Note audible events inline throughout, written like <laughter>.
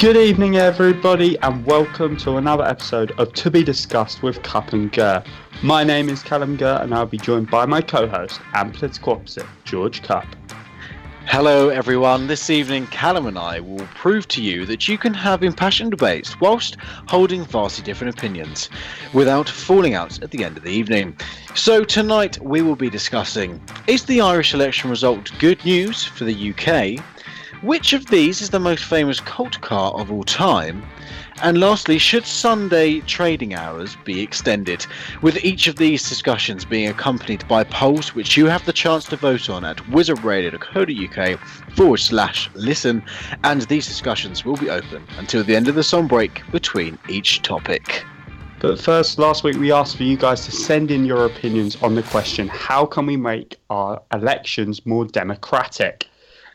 Good evening, everybody, and welcome to another episode of To Be Discussed with Cup and Gurr. My name is Callum Gurr, and I'll be joined by my co host and political opposite, George Cup. Hello, everyone. This evening, Callum and I will prove to you that you can have impassioned debates whilst holding vastly different opinions without falling out at the end of the evening. So, tonight we will be discussing Is the Irish election result good news for the UK? Which of these is the most famous cult car of all time? And lastly, should Sunday trading hours be extended? With each of these discussions being accompanied by polls which you have the chance to vote on at wizardradio.co.uk forward slash listen, and these discussions will be open until the end of the song break between each topic. But first, last week we asked for you guys to send in your opinions on the question how can we make our elections more democratic?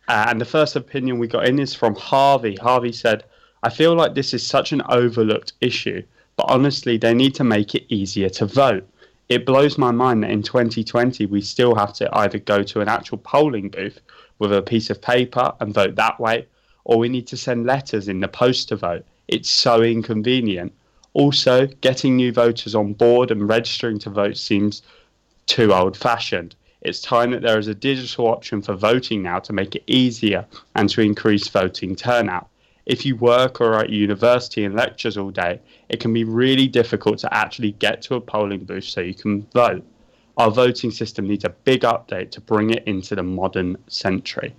Uh, and the first opinion we got in is from Harvey. Harvey said, I feel like this is such an overlooked issue, but honestly, they need to make it easier to vote. It blows my mind that in 2020 we still have to either go to an actual polling booth with a piece of paper and vote that way, or we need to send letters in the post to vote. It's so inconvenient. Also, getting new voters on board and registering to vote seems too old fashioned. It's time that there is a digital option for voting now to make it easier and to increase voting turnout. If you work or are at university and lectures all day, it can be really difficult to actually get to a polling booth so you can vote. Our voting system needs a big update to bring it into the modern century.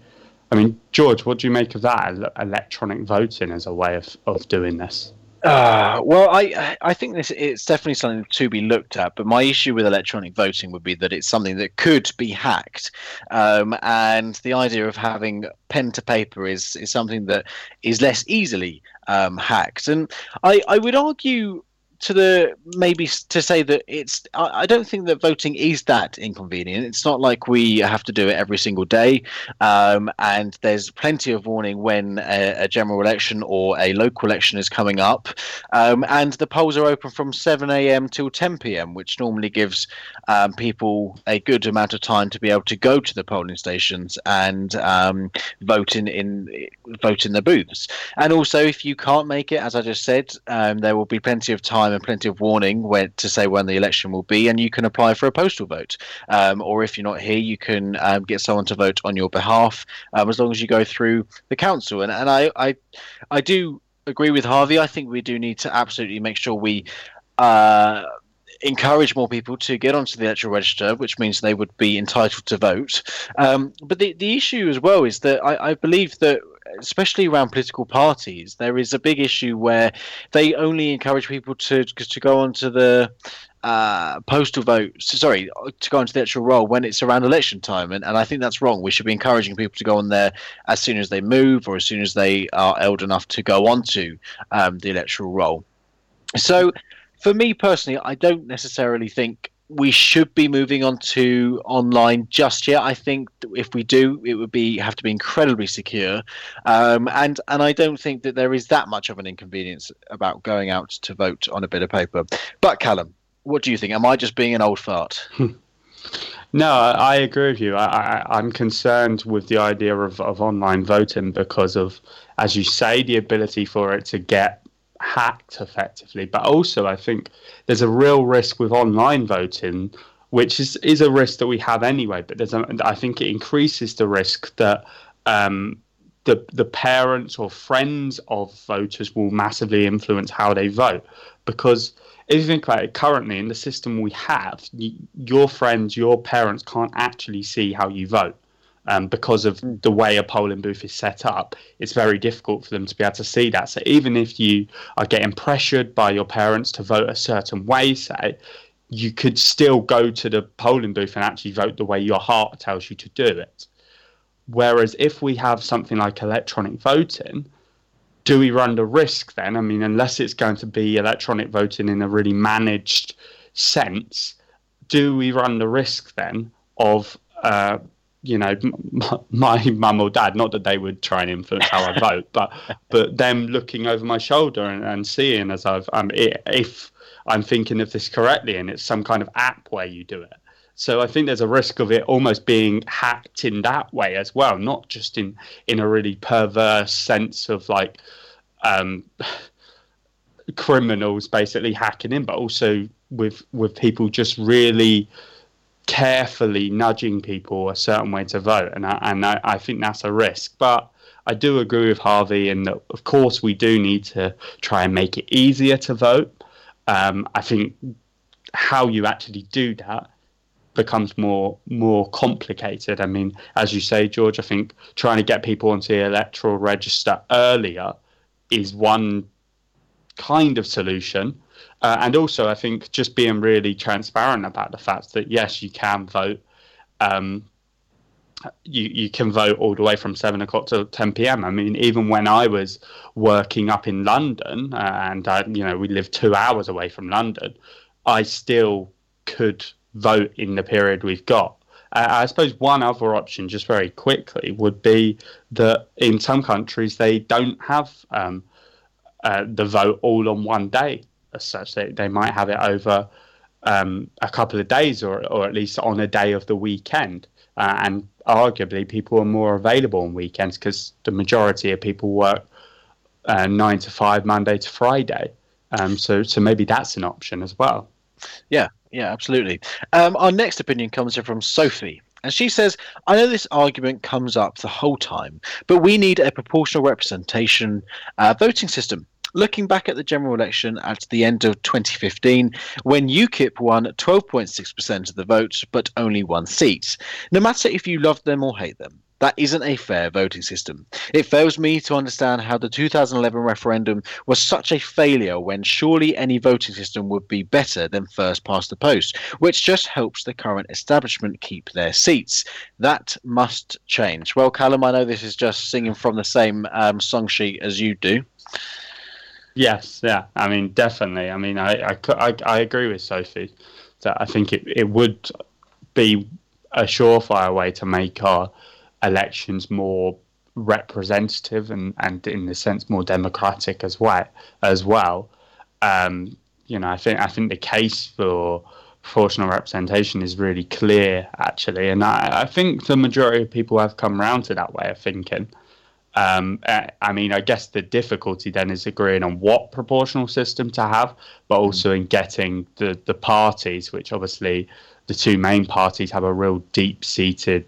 I mean, George, what do you make of that electronic voting as a way of, of doing this? Uh, well, I I think this it's definitely something to be looked at. But my issue with electronic voting would be that it's something that could be hacked, um, and the idea of having pen to paper is is something that is less easily um, hacked. And I I would argue to the maybe to say that it's I, I, don't think that voting is that inconvenient. It's not like we have to do it every single day. Um, and there's plenty of warning when a, a, general election or a local election is coming up. Um, and the polls are open from 7am till 10pm which normally gives um, people a good amount of time to be able to go to the polling stations and um, vote in, in vote in the booths. And also if you can't make it as I just said um, there will be plenty of time time and plenty of warning when, to say when the election will be, and you can apply for a postal vote. Um, or if you're not here, you can um, get someone to vote on your behalf, um, as long as you go through the council. And, and I, I, I do agree with Harvey. I think we do need to absolutely make sure we. Uh, encourage more people to get onto the electoral register, which means they would be entitled to vote. Um, but the, the issue as well is that I, I believe that especially around political parties, there is a big issue where they only encourage people to to go onto the uh, postal vote. Sorry, to go into the actual roll when it's around election time, and, and I think that's wrong. We should be encouraging people to go on there as soon as they move or as soon as they are old enough to go onto um, the electoral roll. So, for me personally, I don't necessarily think we should be moving on to online just yet. I think if we do, it would be have to be incredibly secure, um, and and I don't think that there is that much of an inconvenience about going out to vote on a bit of paper. But Callum, what do you think? Am I just being an old fart? No, I, agree with you. I, I'm concerned with the idea of, of online voting because of, as you say, the ability for it to get hacked effectively. But also, I think there's a real risk with online voting, which is, is a risk that we have anyway. But there's a, I think it increases the risk that um, the the parents or friends of voters will massively influence how they vote because if you think about it, currently in the system we have, your friends, your parents can't actually see how you vote. Um, because of the way a polling booth is set up, it's very difficult for them to be able to see that. So even if you are getting pressured by your parents to vote a certain way, say, you could still go to the polling booth and actually vote the way your heart tells you to do it. Whereas if we have something like electronic voting, do we run the risk then? I mean, unless it's going to be electronic voting in a really managed sense, do we run the risk then of, uh, you know, <laughs> my mum or dad? Not that they would try and influence how I <laughs> vote, but but them looking over my shoulder and, and seeing as I've um, if I'm thinking of this correctly, and it's some kind of app where you do it. So I think there's a risk of it almost being hacked in that way as well, not just in in a really perverse sense of like um, <sighs> criminals basically hacking in, but also with with people just really carefully nudging people a certain way to vote, and I, and I, I think that's a risk, but. I do agree with Harvey that, of course, we do need to try and make it easier to vote. Um, I think how you actually do that becomes more more complicated. I mean, as you say, George, I think trying to get people onto the electoral register earlier is one kind of solution. Uh, and also, I think just being really transparent about the fact that yes, you can vote. Um, you you can vote all the way from seven o'clock to ten p.m. I mean, even when I was working up in London, uh, and I, you know we live two hours away from London, I still could vote in the period we've got. Uh, I suppose one other option, just very quickly, would be that in some countries they don't have um, uh, the vote all on one day as such. They, they might have it over um, a couple of days or, or at least on a day of the weekend. Uh, and arguably, people are more available on weekends because the majority of people work uh, nine to five, Monday to Friday. Um, so, so maybe that's an option as well. Yeah, yeah, absolutely. Um, our next opinion comes from Sophie. And she says, I know this argument comes up the whole time, but we need a proportional representation uh, voting system. Looking back at the general election at the end of 2015, when UKIP won 12.6% of the vote but only one seat, no matter if you love them or hate them, that isn't a fair voting system. It fails me to understand how the 2011 referendum was such a failure when surely any voting system would be better than first past the post, which just helps the current establishment keep their seats. That must change. Well, Callum, I know this is just singing from the same um, song sheet as you do. Yes, yeah. I mean, definitely. I mean, I, I, I, agree with Sophie that I think it, it would be a surefire way to make our elections more representative and, and in a sense more democratic as well as well. Um, you know, I think I think the case for proportional representation is really clear actually, and I, I think the majority of people have come around to that way of thinking. Um, I mean, I guess the difficulty then is agreeing on what proportional system to have, but also in getting the, the parties, which obviously the two main parties have a real deep seated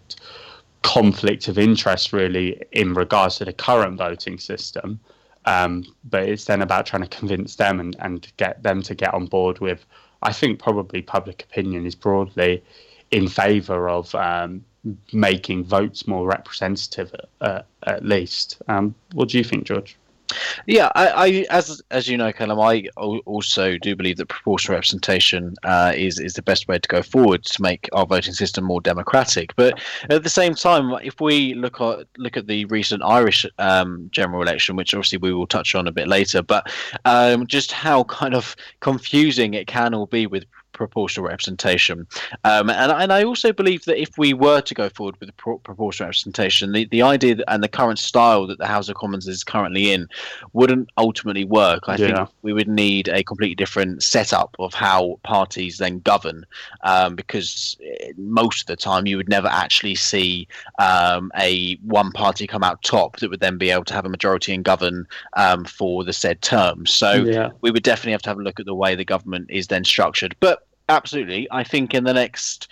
conflict of interest really in regards to the current voting system. Um, but it's then about trying to convince them and, and get them to get on board with. I think probably public opinion is broadly in favour of um, making votes more representative, uh, at least. Um, what do you think, George? Yeah, I, I, as as you know, Callum, I also do believe that proportional representation uh, is is the best way to go forward to make our voting system more democratic. But at the same time, if we look at look at the recent Irish um, general election, which obviously we will touch on a bit later, but um, just how kind of confusing it can all be with proportional representation. Um, and, and I also believe that if we were to go forward with pro- proportional representation, the, the idea that, and the current style that the House of Commons is currently in wouldn't ultimately work. I Yeah. think we would need a completely different setup of how parties then govern, um, because eh, most of the time you would never actually see um, a one party come out top that would then be able to have a majority and govern um, for the said term. So Yeah. we would definitely have to have a look at the way the government is then structured. But absolutely, I think in the next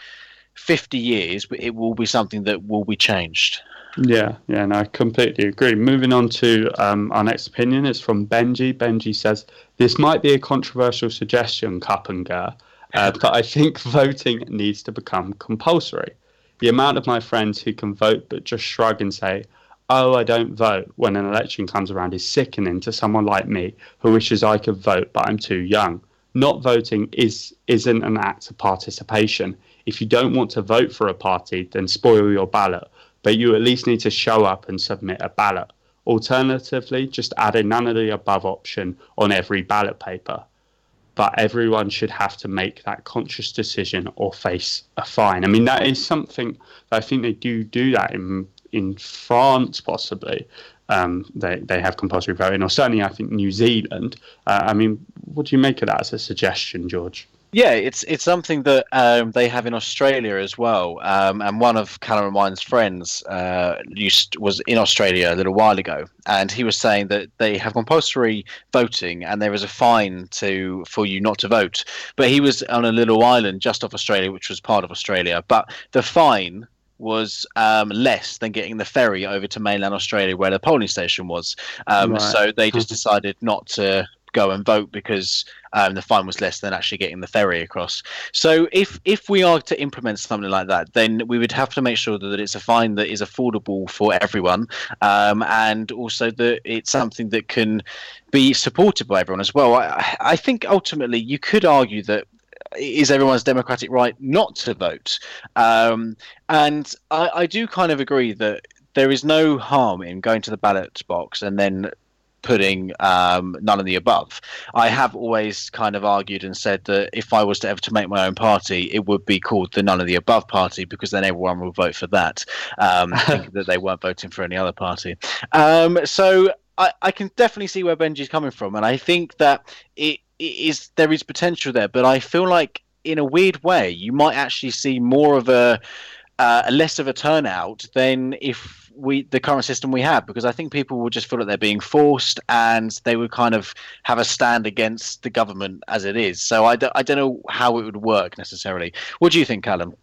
50 years, it will be something that will be changed. Yeah, yeah, no, I completely agree. Moving on to um, our next opinion, it's from Benji. Benji says, This might be a controversial suggestion, Cup and Gurr, uh, <laughs> but I think voting needs to become compulsory. The amount of my friends who can vote but just shrug and say, Oh, I don't vote when an election comes around is sickening to someone like me who wishes I could vote but I'm too young. Not voting is isn't an act of participation. If you don't want to vote for a party, then spoil your ballot but you at least need to show up and submit a ballot. Alternatively, just add a none of the above option on every ballot paper. But everyone should have to make that conscious decision or face a fine. I mean, that is something I think they do do that in in France, possibly. Um, they they have compulsory voting, or certainly I think New Zealand. Uh, I mean, what do you make of that as a suggestion, George? Yeah, it's it's something that um, they have in Australia as well. Um, and one of Callum and mine's friends uh, used was in Australia a little while ago, and he was saying that they have compulsory voting, and there is a fine to for you not to vote. But he was on a little island just off Australia, which was part of Australia. But the fine was um, less than getting the ferry over to mainland Australia, where the polling station was. Um, Right. So they just decided not to go and vote because um, the fine was less than actually getting the ferry across. So if if we are to implement something like that, then we would have to make sure that it's a fine that is affordable for everyone, um, and also that it's something that can be supported by everyone as well. I, I think ultimately you could argue that is everyone's democratic right not to vote, um, and I, I do kind of agree that there is no harm in going to the ballot box and then putting um, none of the above. I have always kind of argued and said that if I was to ever to make my own party, it would be called the none of the above party because then everyone will vote for that, um, <laughs> thinking that they weren't voting for any other party. Um, so I, I can definitely see where Benji's coming from, and I think that it, it is there is potential there, but I feel like in a weird way you might actually see more of a uh, less of a turnout than if we the current system we have because I think people will just feel that they're being forced and they would kind of have a stand against the government as it is. So I don't, I don't know how it would work necessarily. What do you think, Callum?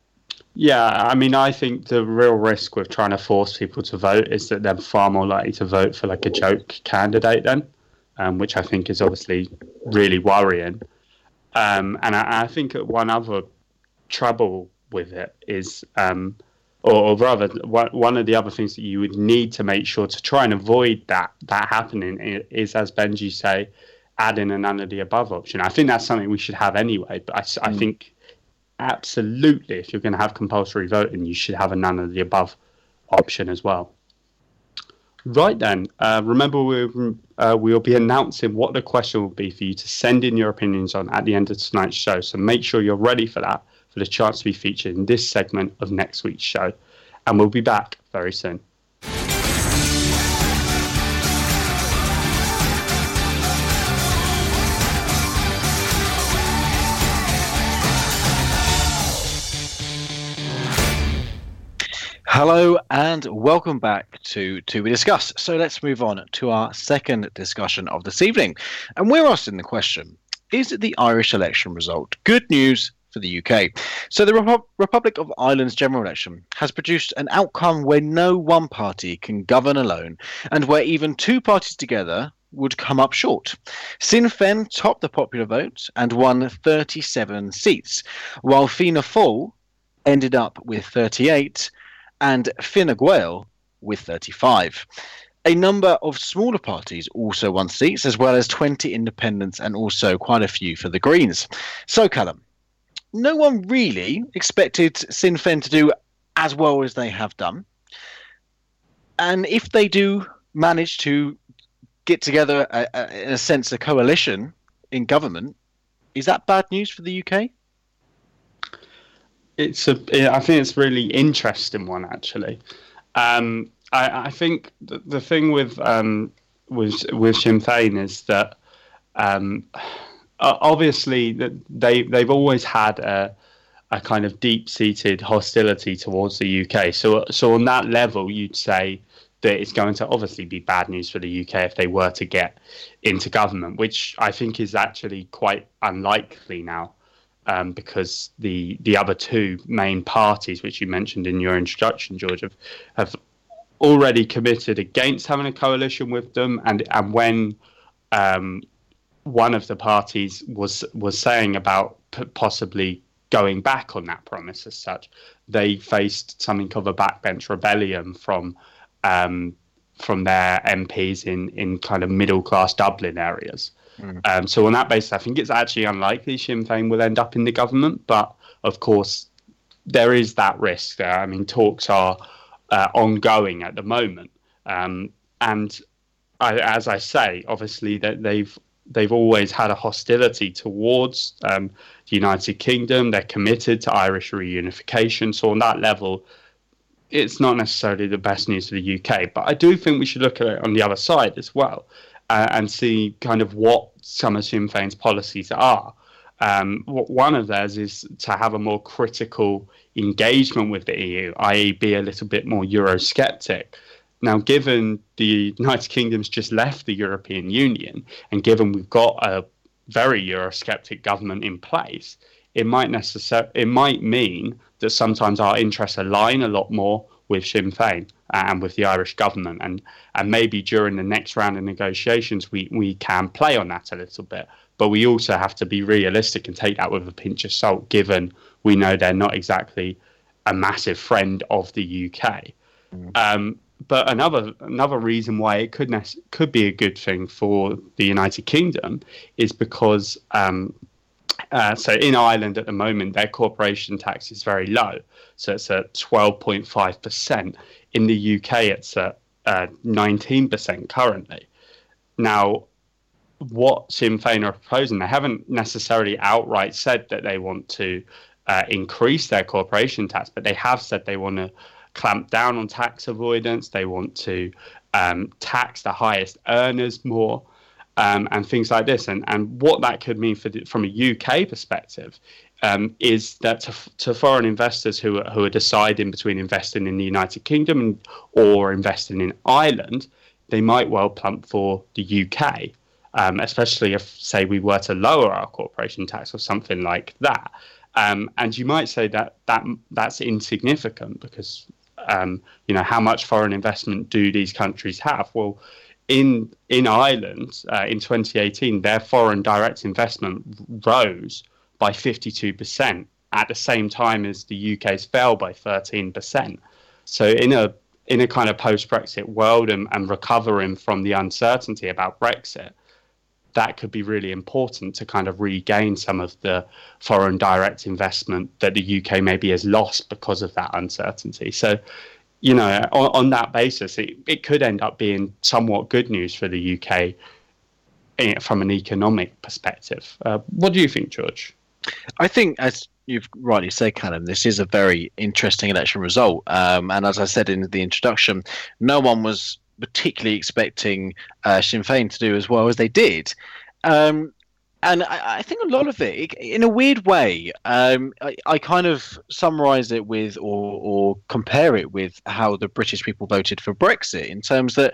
Yeah, I mean, I think the real risk with trying to force people to vote is that they're far more likely to vote for like a joke candidate then, um, which I think is obviously really worrying. Um, and I, I think one other trouble with it is, um, or, or rather, one, one of the other things that you would need to make sure to try and avoid that that happening is, as Benji say, adding a none of the above option. I think that's something we should have anyway. But I think absolutely, if you're going to have compulsory voting, you should have a none of the above option as well. Right then, uh, remember we'll, uh, we'll be announcing what the question will be for you to send in your opinions on at the end of tonight's show. So make sure you're ready for that, for the chance to be featured in this segment of next week's show. And we'll be back very soon. Hello and welcome back to To Be Discussed. So let's move on to our second discussion of this evening. And we're asking the question Is the Irish election result good news for the UK? So the Repu- Republic of Ireland's general election has produced an outcome where no one party can govern alone and where even two parties together would come up short. Sinn Féin topped the popular vote and won 37 seats, while Fianna Fáil ended up with 38 and Fine with 35. A number of smaller parties also won seats, as well as 20 independents and also quite a few for the Greens. So, Callum, no one really expected Sinn Féin to do as well as they have done. And if they do manage to get together, a, a, in a sense, a coalition in government, is that bad news for the UK? It's a. I think it's a really interesting one actually. Um, I, I think the, the thing with um, with with Sinn Féin is that um, obviously they they've always had a a kind of deep seated hostility towards the UK. So so on that level, you'd say that it's going to obviously be bad news for the UK if they were to get into government, which I think is actually quite unlikely now. Um, because the the other two main parties, which you mentioned in your introduction, George, have, have already committed against having a coalition with them, and and when um, one of the parties was was saying about p- possibly going back on that promise as such, they faced something of a backbench rebellion from um, from their MPs in in kind of middle class Dublin areas. Mm. Um, so on that basis, I think it's actually unlikely Sinn Féin will end up in the government. But of course, there is that risk there. I mean, talks are uh, ongoing at the moment, um, and I, as I say, obviously that they've they've always had a hostility towards um, the United Kingdom. They're committed to Irish reunification. So on that level, it's not necessarily the best news for the UK. But I do think we should look at it on the other side as well uh, and see kind of what some of Sinn Féin's policies are. Um, one of theirs is to have a more critical engagement with the EU, i.e., be a little bit more Eurosceptic. Now, given the United Kingdom's just left the European Union, and given we've got a very Eurosceptic government in place, it might necessar- it might mean that sometimes our interests align a lot more with Sinn Féin and with the Irish government, and and maybe during the next round of negotiations we we can play on that a little bit. But we also have to be realistic and take that with a pinch of salt, given we know they're not exactly a massive friend of the UK. Mm. Um, but another another reason why it could could be a good thing for the United Kingdom is because um, uh, so in Ireland at the moment their corporation tax is very low, so it's at twelve point five percent. In the UK, it's at uh, nineteen uh, percent currently. Now, what Sinn Féin are proposing, they haven't necessarily outright said that they want to uh, increase their corporation tax, but they have said they want to clamp down on tax avoidance. They want to um, tax the highest earners more. Um, and things like this, and and what that could mean for the, from a UK perspective um, is that to, to, foreign investors who are, who are deciding between investing in the United Kingdom or investing in Ireland, they might well plump for the UK, um, especially if, say, we were to lower our corporation tax or something like that. Um, and you might say that, that that's insignificant because um, you know, how much foreign investment do these countries have? Well, in in Ireland uh, in 2018, their foreign direct investment rose by 52% at the same time as the UK's fell by 13%. So in a in a kind of post-Brexit world and, and recovering from the uncertainty about Brexit, that could be really important to kind of regain some of the foreign direct investment that the UK maybe has lost because of that uncertainty. So, you know, on, on that basis, it, it could end up being somewhat good news for the UK eh, from an economic perspective. Uh, what do you think, George? I think, as you've rightly said, Callum, this is a very interesting election result. Um, and as I said in the introduction, no one was particularly expecting uh, Sinn Féin to do as well as they did. Um, and I, I, think a lot of it, in a weird way, um, I, I, kind of summarize it with or, or compare it with how the British people voted for Brexit in terms that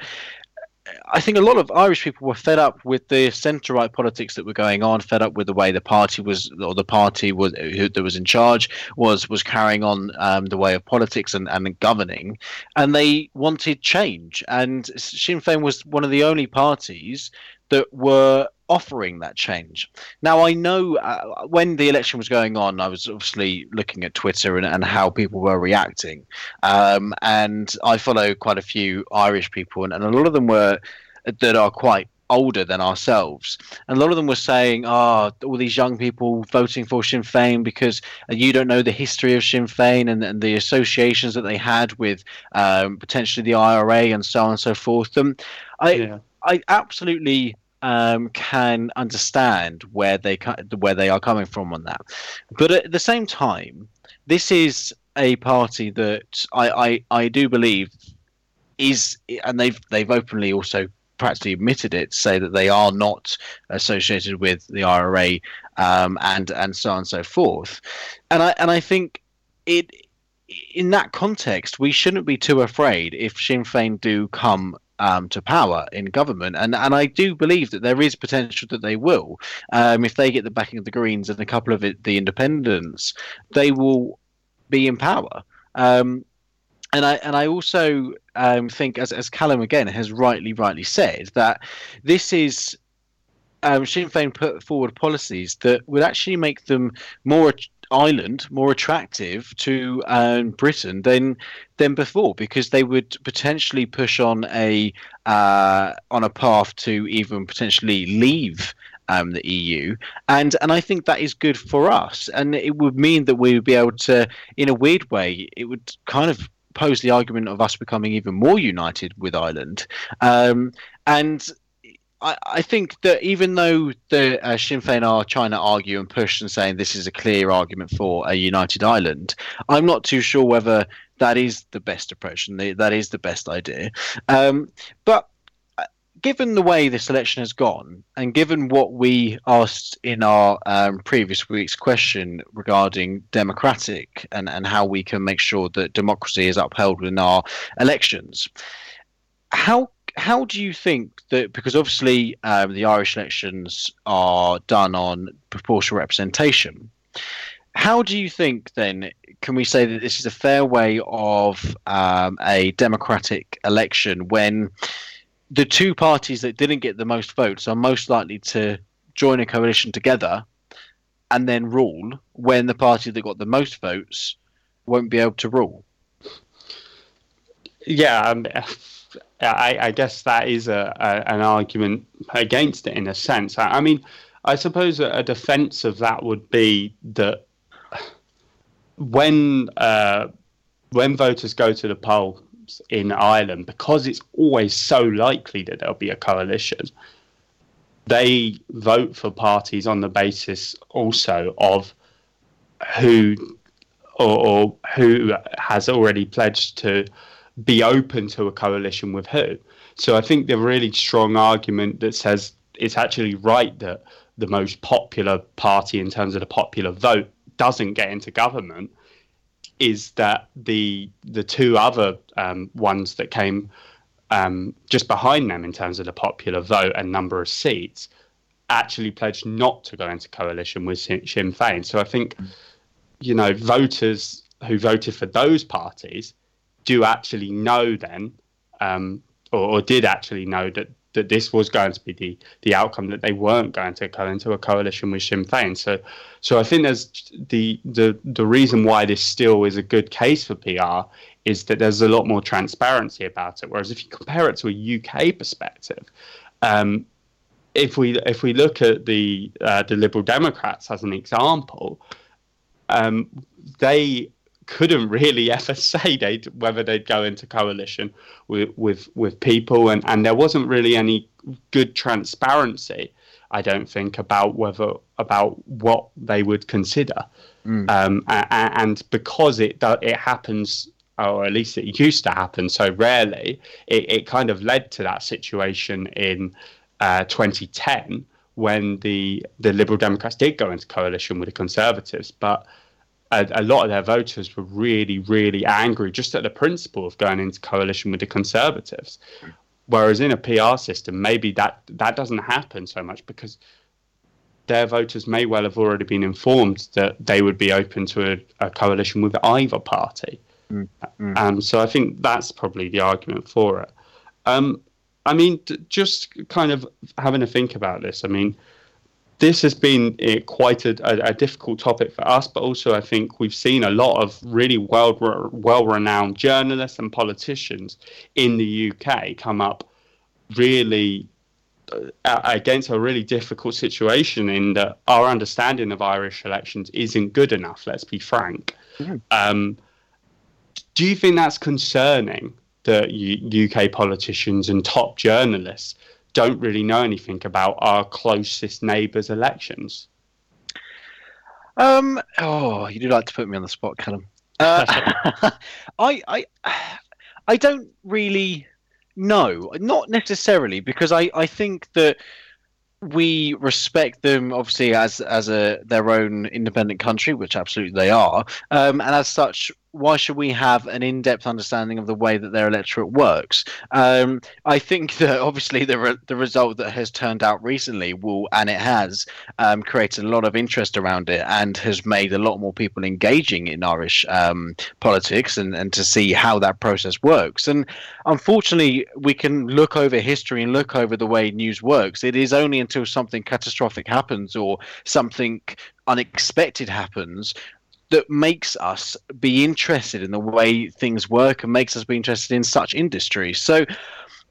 I think a lot of Irish people were fed up with the centre right politics that were going on, fed up with the way the party was, or the party was who that was in charge was was carrying on um, the way of politics and, and governing, and they wanted change. And Sinn Féin was one of the only parties that were offering that change. Now, I know uh, when the election was going on, I was obviously looking at Twitter and, and how people were reacting. Um, and I follow quite a few Irish people, and, and a lot of them were that are quite older than ourselves. And a lot of them were saying, oh, all these young people voting for Sinn Féin because you don't know the history of Sinn Féin and, and the associations that they had with um, potentially the IRA and so on and so forth. And I, yeah. I absolutely um, can understand where they where they are coming from on that. But at the same time, this is a party that I, I, I do believe is, and they've they've openly also practically admitted it, say that they are not associated with the IRA um, and and so on and so forth. And I and I think it in that context we shouldn't be too afraid if Sinn Féin do come um, to power in government, and and I do believe that there is potential that they will, um, if they get the backing of the Greens and a couple of it, the Independents, they will be in power. Um, and I and I also um, think, as as Callum again has rightly rightly said, that this is um, Sinn Féin put forward policies that would actually make them more island more attractive to um, Britain than than before because they would potentially push on a uh, on a path to even potentially leave um, the EU, and and I think that is good for us, and it would mean that we would be able to, in a weird way, it would kind of pose the argument of us becoming even more united with Ireland, um, and I, I think that even though the uh, Sinn Féin are trying to argue and push and saying this is a clear argument for a united Ireland, I'm not too sure whether that is the best approach and the, that is the best idea. Um, but uh, given the way this election has gone, and given what we asked in our um, previous week's question regarding democratic and, and how we can make sure that democracy is upheld in our elections, how how do you think that because obviously um, the Irish elections are done on proportional representation? How do you think then can we say that this is a fair way of um, a democratic election when the two parties that didn't get the most votes are most likely to join a coalition together and then rule when the party that got the most votes won't be able to rule? Yeah, um, I, I, guess that is a, a, an argument against it in a sense. I, I mean, I suppose a, a, defense of that would be that when uh, when voters go to the polls in Ireland, because it's always so likely that there'll be a coalition, they vote for parties on the basis also of who or, or who has already pledged to be open to a coalition with who. So I think the really strong argument that says it's actually right that the most popular party in terms of the popular vote doesn't get into government is that the the two other um, ones that came um, just behind them in terms of the popular vote and number of seats actually pledged not to go into coalition with Sinn Féin. So I think, you know, voters who voted for those parties do actually know then, um, or, or, did actually know that that this was going to be the the outcome that they weren't going to go into a coalition with Sinn Féin. So, so I think there's the the the reason why this still is a good case for PR is that there's a lot more transparency about it. Whereas if you compare it to a UK perspective. Um, if we if we look at the uh, the Liberal Democrats as an example, um, they couldn't really ever <laughs> say they'd, whether they'd go into coalition with with with people, and and there wasn't really any good transparency. I don't think about whether about what they would consider, mm. um, and, and, because it it happens, or at least it used to happen so rarely, it, it kind of led to that situation in uh, 2010 when the the Liberal Democrats did go into coalition with the Conservatives, but a, a, lot of their voters were really, really angry just at the principle of going into coalition with the Conservatives. Whereas in a PR system, maybe that that doesn't happen so much because their voters may well have already been informed that they would be open to a, a coalition with either party. Mm, mm. Um, so I think that's probably the argument for it. Um, I mean, just kind of having a think about this. I mean, this has been uh, quite a, a, a, difficult topic for us, but also I think we've seen a lot of really well well renowned journalists and politicians in the UK come up really uh, against a really difficult situation in that our understanding of Irish elections isn't good enough. Let's be frank. Mm. Um, do you think that's concerning that U- UK politicians and top journalists don't really know anything about our closest neighbours' elections. Um. Oh, you do like to put me on the spot, Callum. Uh, <laughs> I, I, I don't really know. Not necessarily because I, I think that we respect them obviously as as a their own independent country, which absolutely they are, um, and as such, why should we have an in-depth understanding of the way that their electorate works? Um, I think <laughs> that obviously the re- the result that has turned out recently will, and it has, um, created a lot of interest around it and has made a lot more people engaging in Irish um, politics and, and to see how that process works. And unfortunately, we can look over history and look over the way news works. It is only until something catastrophic happens or something unexpected happens that makes us be interested in the way things work and makes us be interested in such industries. So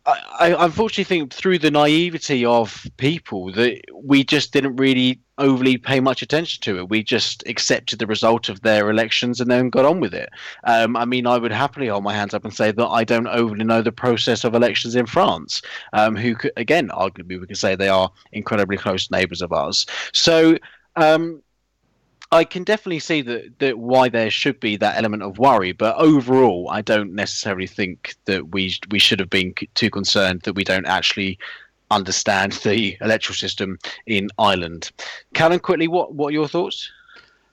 I, I unfortunately think through the naivety of people that we just didn't really overly pay much attention to it. We just accepted the result of their elections and then got on with it. Um, I mean, I would happily hold my hands up and say that I don't overly know the process of elections in France, um, who, could, again, arguably, we could say they are incredibly close neighbours of ours. So, um, I can definitely see that, that why there should be that element of worry, but overall, I don't necessarily think that we we should have been too concerned that we don't actually understand the electoral system in Ireland. Callum, quickly, what what are your thoughts?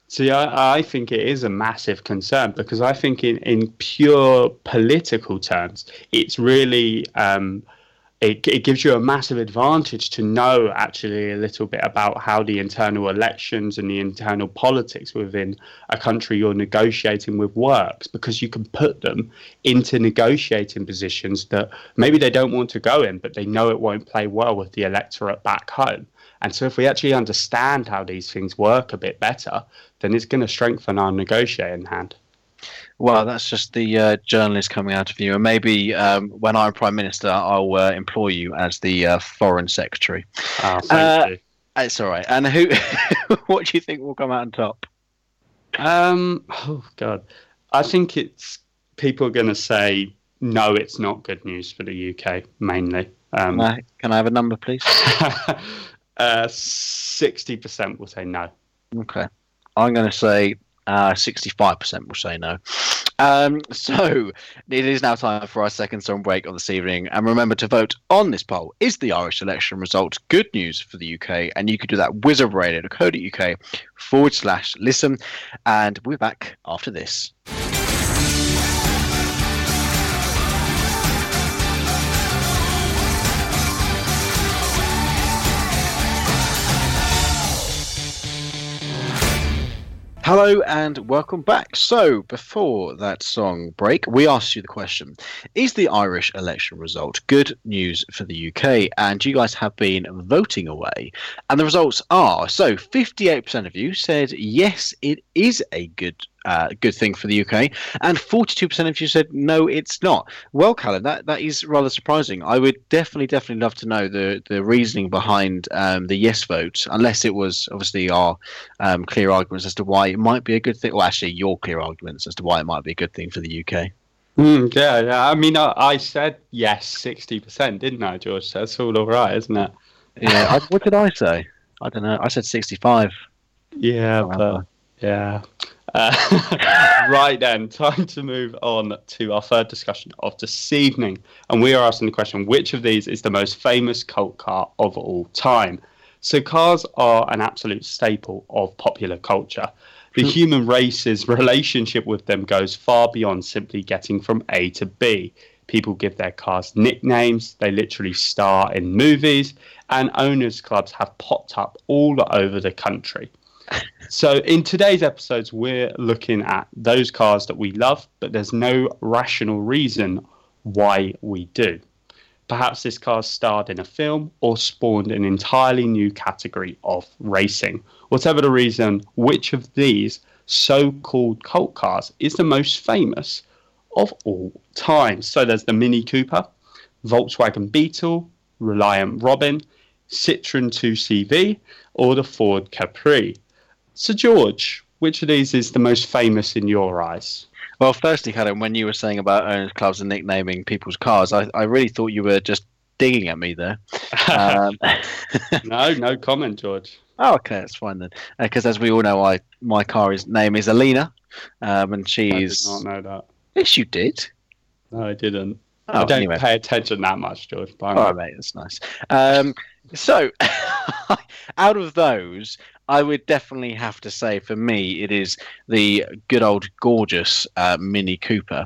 See, I, I think it is a massive concern because I think, in, in pure political terms, it's really um, it, it gives you a massive advantage to know actually a little bit about how the internal elections and the internal politics within a country you're negotiating with works because you can put them into negotiating positions that maybe they don't want to go in, but they know it won't play well with the electorate back home. And so, if we actually understand how these things work a bit better, then it's going to strengthen our negotiating hand. Well, that's just the uh, journalist coming out of you. And maybe um, when I'm Prime Minister, I'll uh, employ you as the uh, Foreign Secretary. Oh, thank you. It's all right. And who? <laughs> what do you think will come out on top? Um, oh God, I think it's people are going to say no. It's not good news for the UK mainly. Um, Can I, can I have a number, please? <laughs> uh, Sixty percent will say no. Okay. I'm going to say uh, 65% will say no. Um, so it is now time for our second song break of this evening. And remember to vote on this poll. Is the Irish election result good news for the UK? And you can do that wizardradio.co.uk forward slash listen. And we're back after this. Hello and welcome back. So, before that song break, we asked you the question Is the Irish election result good news for the UK? And you guys have been voting away. And the results are so 58% of you said yes, it is a good uh, good thing for the UK, and 42% of you said no, it's not. Well, Callum, that, that is rather surprising. I would definitely, definitely love to know the, the reasoning behind um, the yes vote, unless it was obviously our um, clear arguments as to why it might be a good thing, or actually your clear arguments as to why it might be a good thing for the UK. Mm, yeah, yeah. I mean, I, I said yes, sixty percent, didn't I, George? That's all all right, isn't it? Yeah, I, <laughs> what did I say? I don't know. I said 65. Yeah, but yeah. Uh, <laughs> right then, time to move on to our third discussion of this evening, and we are asking the question: Which of these is the most famous cult car of all time? So, cars are an absolute staple of popular culture. The human race's relationship with them goes far beyond simply getting from A to B. People give their cars nicknames, they literally star in movies, and owners' clubs have popped up all over the country. So, in today's episodes, we're looking at those cars that we love, but there's no rational reason why we do. Perhaps this car starred in a film or spawned an entirely new category of racing. Whatever the reason, which of these so called cult cars is the most famous of all time? So, there's the Mini Cooper, Volkswagen Beetle, Reliant Robin, Citroen 2CV, or the Ford Capri. So, George, which of these is the most famous in your eyes? Well, firstly, Callum, when you were saying about owners' clubs and nicknaming people's cars, I, I really thought you were just digging at me there. <laughs> Um, no, no comment, George. Oh, okay, that's fine then. Because as we all know, I my car is name is Alina, um, and I did she's. not know that. Yes, you did. No, I didn't. Oh, I don't anyway. pay attention that much, George. All right, mate, that's nice. Um, so, <laughs> out of those, I would definitely have to say for me, it is the good old gorgeous uh, Mini Cooper.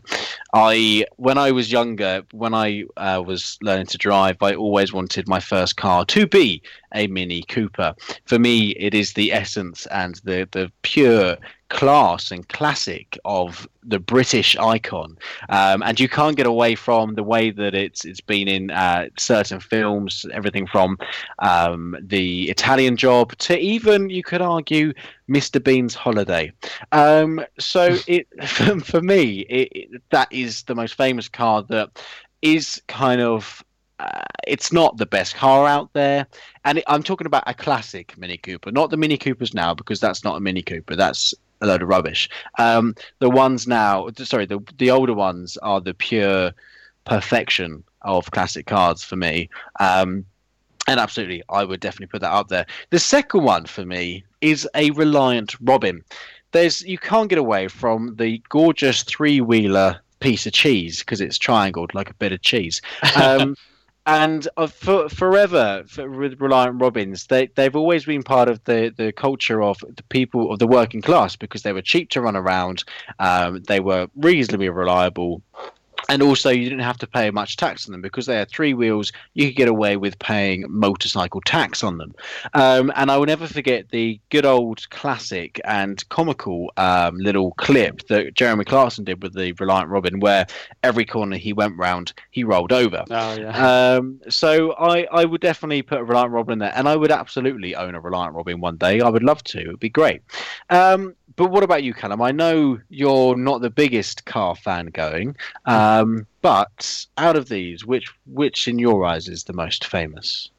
I, when I was younger, when I uh, was learning to drive, I always wanted my first car to be a Mini Cooper. For me, it is the essence and the the pure class and classic of the British icon um, and you can't get away from the way that it's it's been in uh, certain films, everything from um, the Italian Job to even you could argue Mr. Bean's Holiday. Um, so it <laughs> for, me, it, that is the most famous car that is kind of. Uh, it's not the best car out there, and it, I'm talking about a classic Mini Cooper, not the Mini Coopers now, because that's not a Mini Cooper. That's a load of rubbish. Um, the ones now, sorry, the the older ones are the pure perfection of classic cards for me. Um, and absolutely, I would definitely put that up there. The second one for me is a Reliant Robin. There's you can't get away from the gorgeous three wheeler piece of cheese because it's triangled like a bit of cheese. Um, <laughs> and uh, for, forever for, with Reliant Robins, they they've always been part of the the culture of the people of the working class because they were cheap to run around, um, they were reasonably reliable. And also, you didn't have to pay much tax on them because they had three wheels. You could get away with paying motorcycle tax on them. Um, and I will never forget the good old classic and comical um, little clip that Jeremy Clarkson did with the Reliant Robin, where every corner he went round, he rolled over. Oh yeah. Um, so I, I would definitely put a Reliant Robin in there, and I would absolutely own a Reliant Robin one day. I would love to; it would be great. Um, but what about you, Callum? I know you're not the biggest car fan going, um, but out of these, which which in your eyes is the most famous?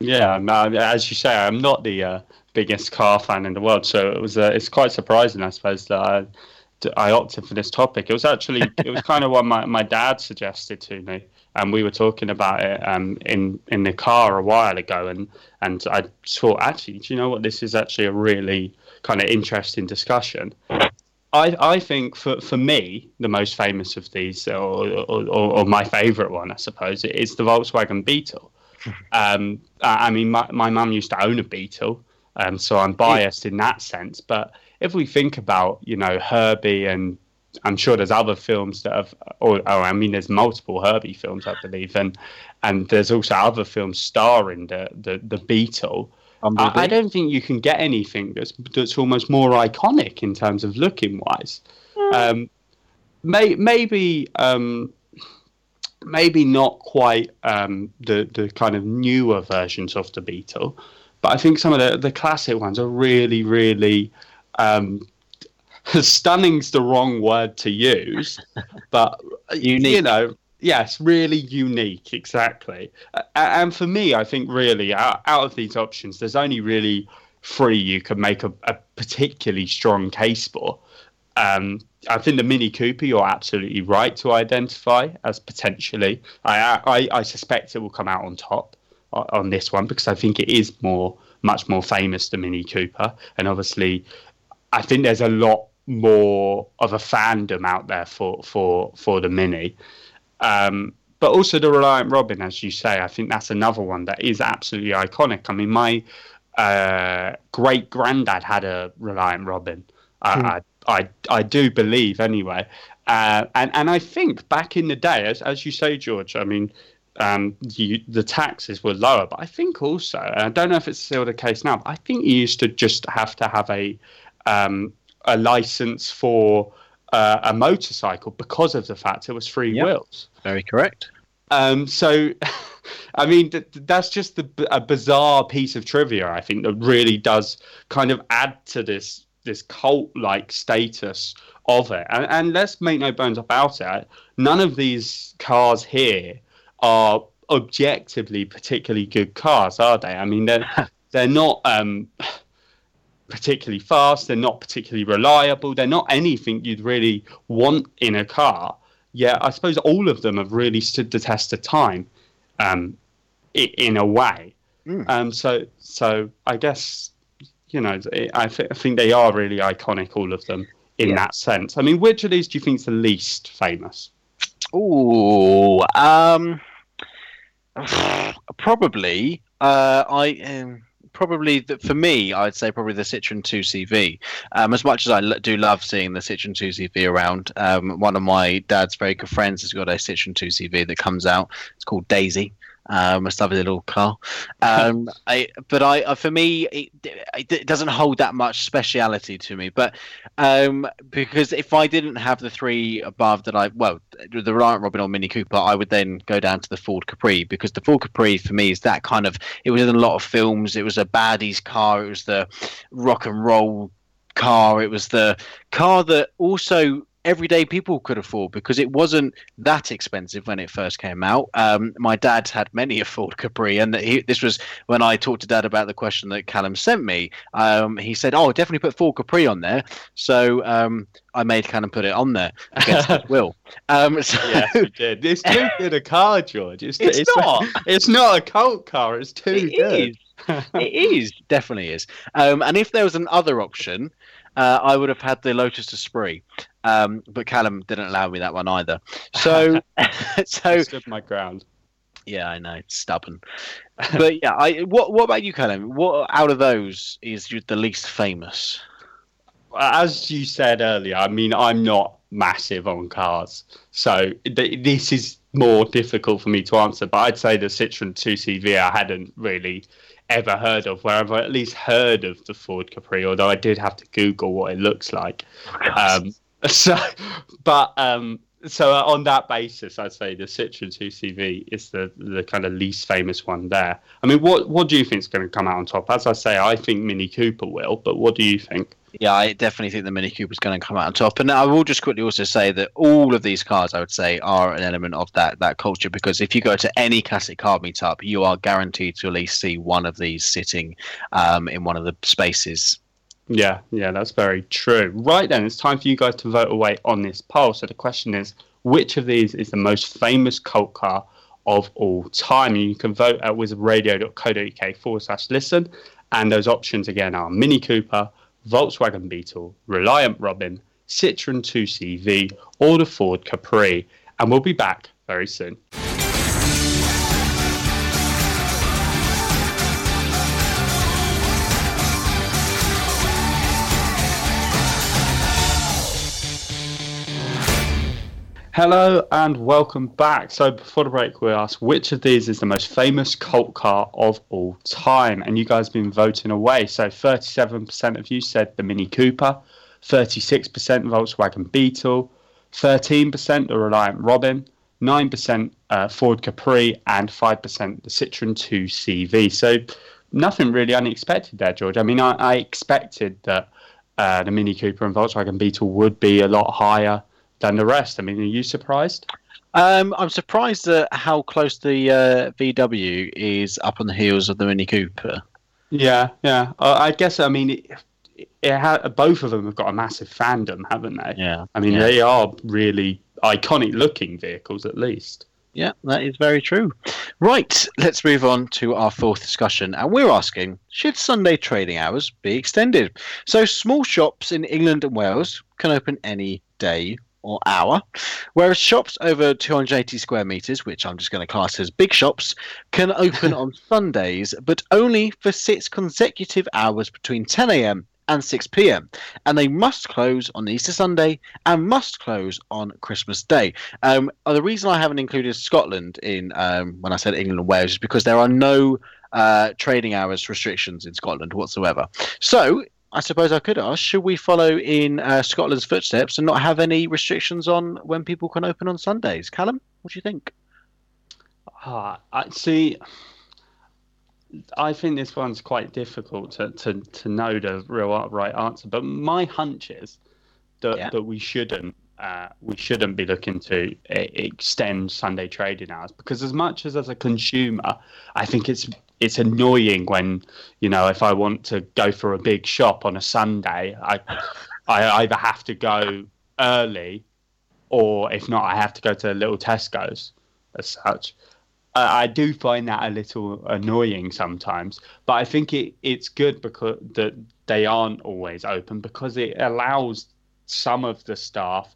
Yeah, as you say, I'm not the uh, biggest car fan in the world, so it was uh, it's quite surprising, I suppose, that I, I opted for this topic. It was actually it was kind of what my, my dad suggested to me, and we were talking about it um, in in the car a while ago, and and I thought actually, do you know what? This is actually a really kind of interesting discussion. I, I think for, for me the most famous of these, or, or, or, my favourite one, I suppose, is the Volkswagen Beetle. <laughs> Um, I I mean, my, my mum used to own a Beetle, um, so I'm biased in that sense. But if we think about, you know, Herbie, and I'm sure there's other films that have, or, or I mean, there's multiple Herbie films, I believe, and and there's also other films starring the the, the Beetle. I, I don't think you can get anything that's that's almost more iconic in terms of looking wise. Um, may, maybe um, maybe not quite um, the the kind of newer versions of the Beetle, but I think some of the the classic ones are really really. Um, <laughs> stunning's the wrong word to use, <laughs> but You know, yes, really unique, exactly. A- and for me, I think really out, out of these options, there's only really three you could make a, a particularly strong case for. Um, I think the Mini Cooper, you're absolutely right to identify as potentially. I, I, I suspect it will come out on top o- on this one because I think it is more, much more famous than Mini Cooper, and obviously, I think there's a lot more of a fandom out there for for for the Mini. Um, but also the Reliant Robin, as you say, I think that's another one that is absolutely iconic. I mean, my uh, great granddad had a Reliant Robin. I, I, I, I do believe anyway. Uh, and and I think back in the day, as as you say, George, I mean, um, you, the taxes were lower, but I think also, and I don't know if it's still the case now, but I think you used to just have to have a um, a license for uh, a motorcycle because of the fact it was free Yep. wheels. Very correct. Um, so, <laughs> I mean, th- th- that's just the, a bizarre piece of trivia. I think that really does kind of add to this this cult like status of it. And, and let's make no bones about it. None of these cars here are objectively particularly good cars, are they? I mean, they're <laughs> they're not. Um, particularly fast they're not particularly reliable they're not anything you'd really want in a car yeah, I suppose all of them have really stood the test of time, um, in a way. Mm. Um, so so I guess you know I, th- I think they are really iconic, all of them in Yeah. that sense. I mean, which of these do you think is the least famous? Ooh, um, <sighs> probably. Uh, I um, probably the, for me, I'd say probably the Citroen 2CV. Um, as much as I do love seeing the Citroen 2CV around, um, one of my dad's very good friends has got a Citroen 2CV that comes out. It's called Daisy. Um, a lovely little car. Um, <laughs> I, but I, uh, for me, it, it, it doesn't hold that much speciality to me. But um, because if I didn't have the three above that I, well, the Reliant Robin or Mini Cooper, I would then go down to the Ford Capri because the Ford Capri for me is that kind of. It was in a lot of films. It was a baddies car. It was the rock and roll car. It was the car that also everyday people could afford because it wasn't that expensive when it first came out. Um, my dad had many <laughs> a Ford Capri, and he, this was when I talked to dad about the question that Callum sent me. Um, he said, "Oh, definitely put Ford Capri on there." So um, I made Callum put it on there against <laughs> his will. Um, so, Yes, you did. It's too <laughs> good a car, George. It's, It's not. It's not a cult car. It's too It good. is. it is definitely is. Um, and if there was an other option, uh, I would have had the Lotus Esprit. Um, but Callum didn't allow me that one either. So, <laughs> <laughs> so I stood my ground. yeah, I know it's stubborn. But yeah, I what what about you, Callum? What out of those is you- the least famous? as you said earlier, I mean, I'm not massive on cars, so th- this is more difficult for me to answer. But I'd say the Citroen 2CV I hadn't really ever heard of, where I've at least heard of the Ford Capri, although I did have to Google what it looks like. Um, <laughs> so, but um, so on that basis, I'd say the Citroen 2CV is the the kind of least famous one there. I mean, what what do you think is going to come out on top? As I say, I think Mini Cooper will, but what do you think? Yeah, I definitely think the Mini Cooper is going to come out on top. And I will just quickly also say that all of these cars, I would say, are an element of that that culture. Because if you go to any classic car meetup, you are guaranteed to at least see one of these sitting um, in one of the spaces. Yeah, yeah, that's very true. Right then, it's time for you guys to vote away on this poll. So the question is, which of these is the most famous cult car of all time? And you can vote at wizardradio.co.uk forward slash listen. And those options again are Mini Cooper, Volkswagen Beetle, Reliant Robin, Citroen 2CV, or the Ford Capri. And we'll be back very soon. Hello and welcome back. So before the break, we asked which of these is the most famous cult car of all time, and you guys have been voting away. So 37% of you said the Mini Cooper, 36% Volkswagen Beetle, 13% the Reliant Robin, 9% uh, Ford Capri, and 5% the Citroen 2 CV. So nothing really unexpected there, George. I mean, I, I expected that uh, the Mini Cooper and Volkswagen Beetle would be a lot higher than the rest. I mean, are you surprised? Um, I'm surprised at how close the uh, VW is up on the heels of the Mini Cooper. Yeah, yeah. Uh, I guess. I mean, it, it ha- both of them have got a massive fandom, haven't they? Yeah, I mean, yeah. they are really iconic-looking vehicles, at least. Yeah, that is very true. Right, let's move on to our fourth discussion. And we're asking should Sunday trading hours be extended? So, small shops in England and Wales can open any day or hour, whereas shops over 280 square metres, which I'm just going to class as big shops, can <laughs> open on Sundays, but only for six consecutive hours between 10 a.m. and 6 p.m. And they must close on Easter Sunday and must close on Christmas Day. Um, the reason I haven't included Scotland in um, when I said England and Wales is because there are no uh, trading hours restrictions in Scotland whatsoever. So I suppose I could ask: Should we follow in uh, Scotland's footsteps and not have any restrictions on when people can open on Sundays? Callum, what do you think? Ah, I see. I think this one's quite difficult to, to, to know the real right answer, but my hunch is that, Yeah. that we shouldn't uh, we shouldn't be looking to e- extend Sunday trading hours because as much as as a consumer, I think it's it's annoying when you know if I want to go for a big shop on a Sunday, I I either have to go early or if not, I have to go to little Tesco's as such. I I do find that a little annoying sometimes, but I think it, it's good because that they aren't always open because it allows some of the staff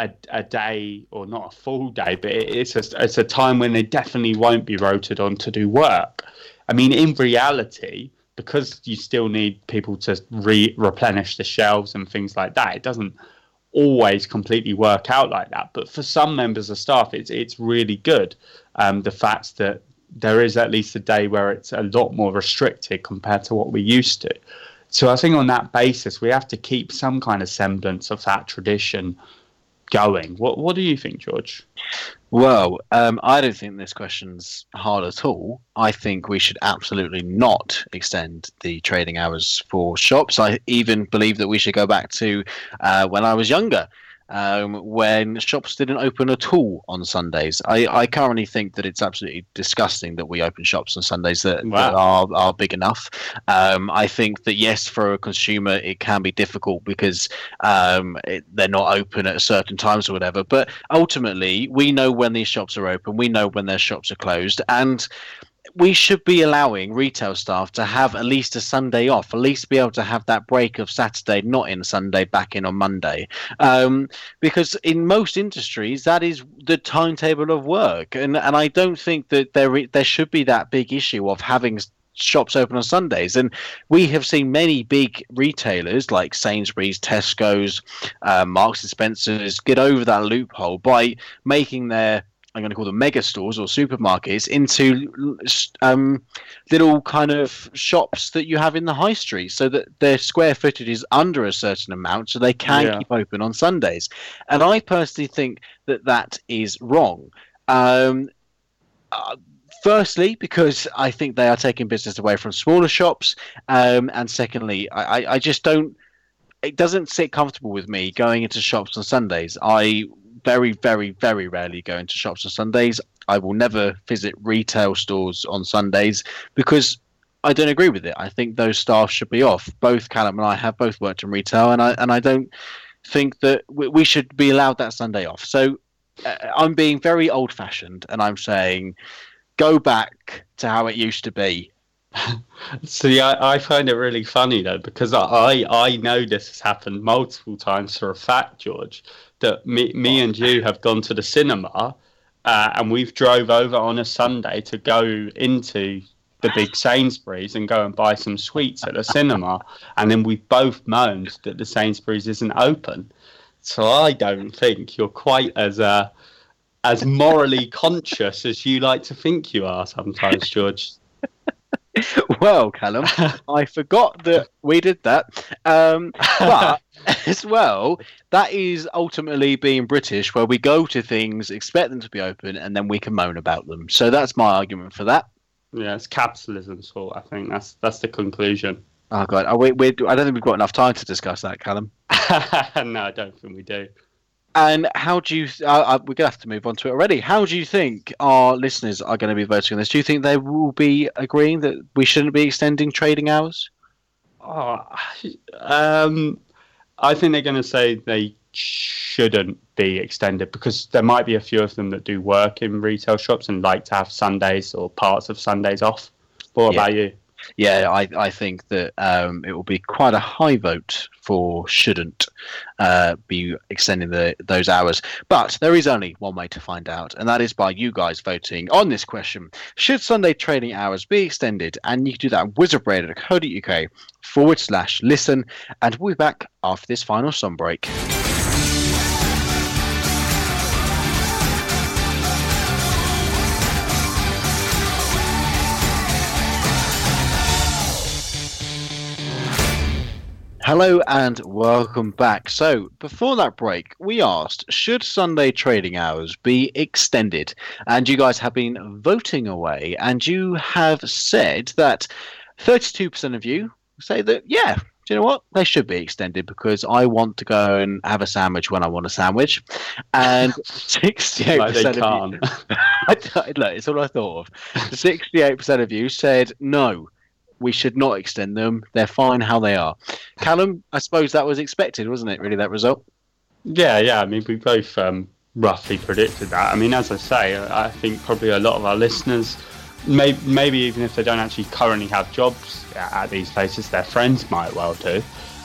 a, a day or not a full day, but it, it's a, it's a time when they definitely won't be rotated on to do work. I mean, in reality, because you still need people to re- replenish the shelves and things like that, it doesn't always completely work out like that. But for some members of staff, it's it's really good. Um, the fact that there is at least a day where it's a lot more restricted compared to what we used to. So I think on that basis, we have to keep some kind of semblance of that tradition going. What What do you think, George? Well, um, I don't think this question's hard at all. I think we should absolutely not extend the trading hours for shops. I even believe that we should go back to uh, when I was younger, um, when shops didn't open at all on Sundays. I, I currently think that it's absolutely disgusting that we open shops on Sundays that, Wow. that are, are big enough. Um, I think that, yes, for a consumer, it can be difficult because um, it, they're not open at certain times or whatever. But ultimately, we know when these shops are open, we know when their shops are closed. And we should be allowing retail staff to have at least a Sunday off, at least be able to have that break of Saturday, not in Sunday, back in on Monday. Um, because in most industries, that is the timetable of work, and and I don't think that there there should be that big issue of having shops open on Sundays. And we have seen many big retailers like Sainsbury's, Tesco's, uh, Marks and Spencers get over that loophole by making their I'm going to call them mega stores or supermarkets into um, little kind of shops that you have in the high street so that their square footage is under a certain amount so they can Yeah. keep open on Sundays. And I personally think that that is wrong. Um, uh, Firstly, because I think they are taking business away from smaller shops, um, and secondly, I, I, I just don't. It doesn't sit comfortable with me going into shops on Sundays. I very, very, very rarely go into shops on Sundays. I will never visit retail stores on Sundays because I don't agree with it. I think those staff should be off. Both Callum and I have both worked in retail, and I and I don't think that we, we should be allowed that Sunday off. So uh, I'm being very old-fashioned, and I'm saying go back to how it used to be. <laughs> See, I, I find it really funny though because I I know this has happened multiple times for a fact, George. That me me and you have gone to the cinema, uh, and we've drove over on a Sunday to go into the big Sainsbury's and go and buy some sweets at the cinema, and then we both moaned that the Sainsbury's isn't open. So I don't think you're quite as uh, as morally conscious as you like to think you are sometimes, George. <laughs> well, Callum, <laughs> I forgot that we did that. Um, but <laughs> as well, that is ultimately being British, where we go to things, expect them to be open, and then we can moan about them. So that's my argument for that. Yeah, it's capitalism's fault. I think that's that's the conclusion. Oh god, we, we, I don't think we've got enough time to discuss that, Callum. no, I don't think we do. And how do you? Uh, uh, we're gonna have to move on to it already. How do you think our listeners are going to be voting on this? Do you think they will be agreeing that we shouldn't be extending trading hours? Oh, um, I think they're going to say they shouldn't be extended because there might be a few of them that do work in retail shops and like to have Sundays or parts of Sundays off. What Yeah. about you? Yeah, I, I think that um, it will be quite a high vote for shouldn't uh, be extending the, those hours. But there is only one way to find out, and that is by you guys voting on this question. Should Sunday trading hours be extended? And you can do that at wizardbrain.co.uk forward slash listen. And we'll be back after this final song break. Hello and welcome back. So, before that break, we asked should Sunday trading hours be extended? And you guys have been voting away, and you have said that 32% of you say that, yeah, do you know what? They should be extended because I want to go and have a sandwich when I want a sandwich. And <laughs> 68% Like they of you, can't. <laughs> Look, it's all I thought of. <laughs> Sixty-eight percent of you said no. We should not extend them. They're fine how they are. Callum, I suppose that was expected, wasn't it? Really, that result. yeah, yeah. I mean, we both um, roughly predicted that. I mean, as I say, I think probably a lot of our listeners, may, maybe even if they don't actually currently have jobs at these places, their friends might well do.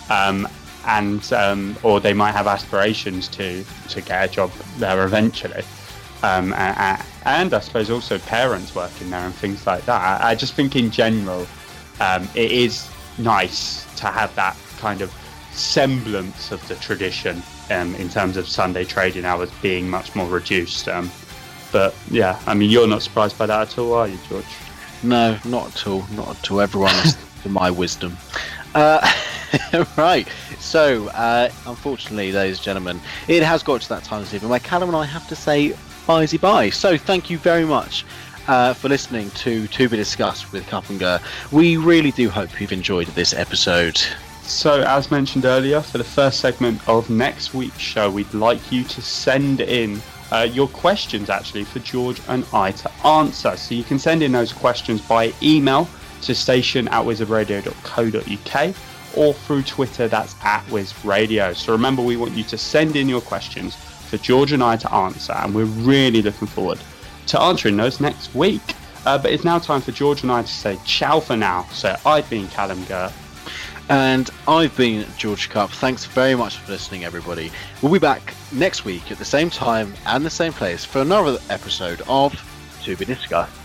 Um, and um, or they might have aspirations to to get a job there eventually. Um, and, and, I suppose also parents working there and things like that. I, I just think in general, um, it is nice to have that kind of semblance of the tradition um, in terms of Sunday trading hours being much more reduced. Um, but yeah, I mean, you're not surprised by that at all, are you, George? No, not at all. Not at all. Everyone is <laughs> to my wisdom. Uh, <laughs> right. So, uh, unfortunately, ladies and gentlemen, it has got to that time this evening where Callum and I have to say bye bye. So, thank you very much uh, for listening to To Be Discussed with Gurr. We really do hope you've enjoyed this episode. So, as mentioned earlier, for the first segment of next week's show, we'd like you to send in uh, your questions actually for George and I to answer. So, you can send in those questions by email to station at wizardradio.co.uk or through Twitter, that's at wizradio. So, remember, we want you to send in your questions for George and I to answer, and we're really looking forward to answering those next week. Uh, but it's now time for George and I to say ciao for now. So, I've been Callum Gurr. And I've been George Cup. Thanks very much for listening, everybody. We'll be back next week at the same time and the same place for another episode of To Be Discussed.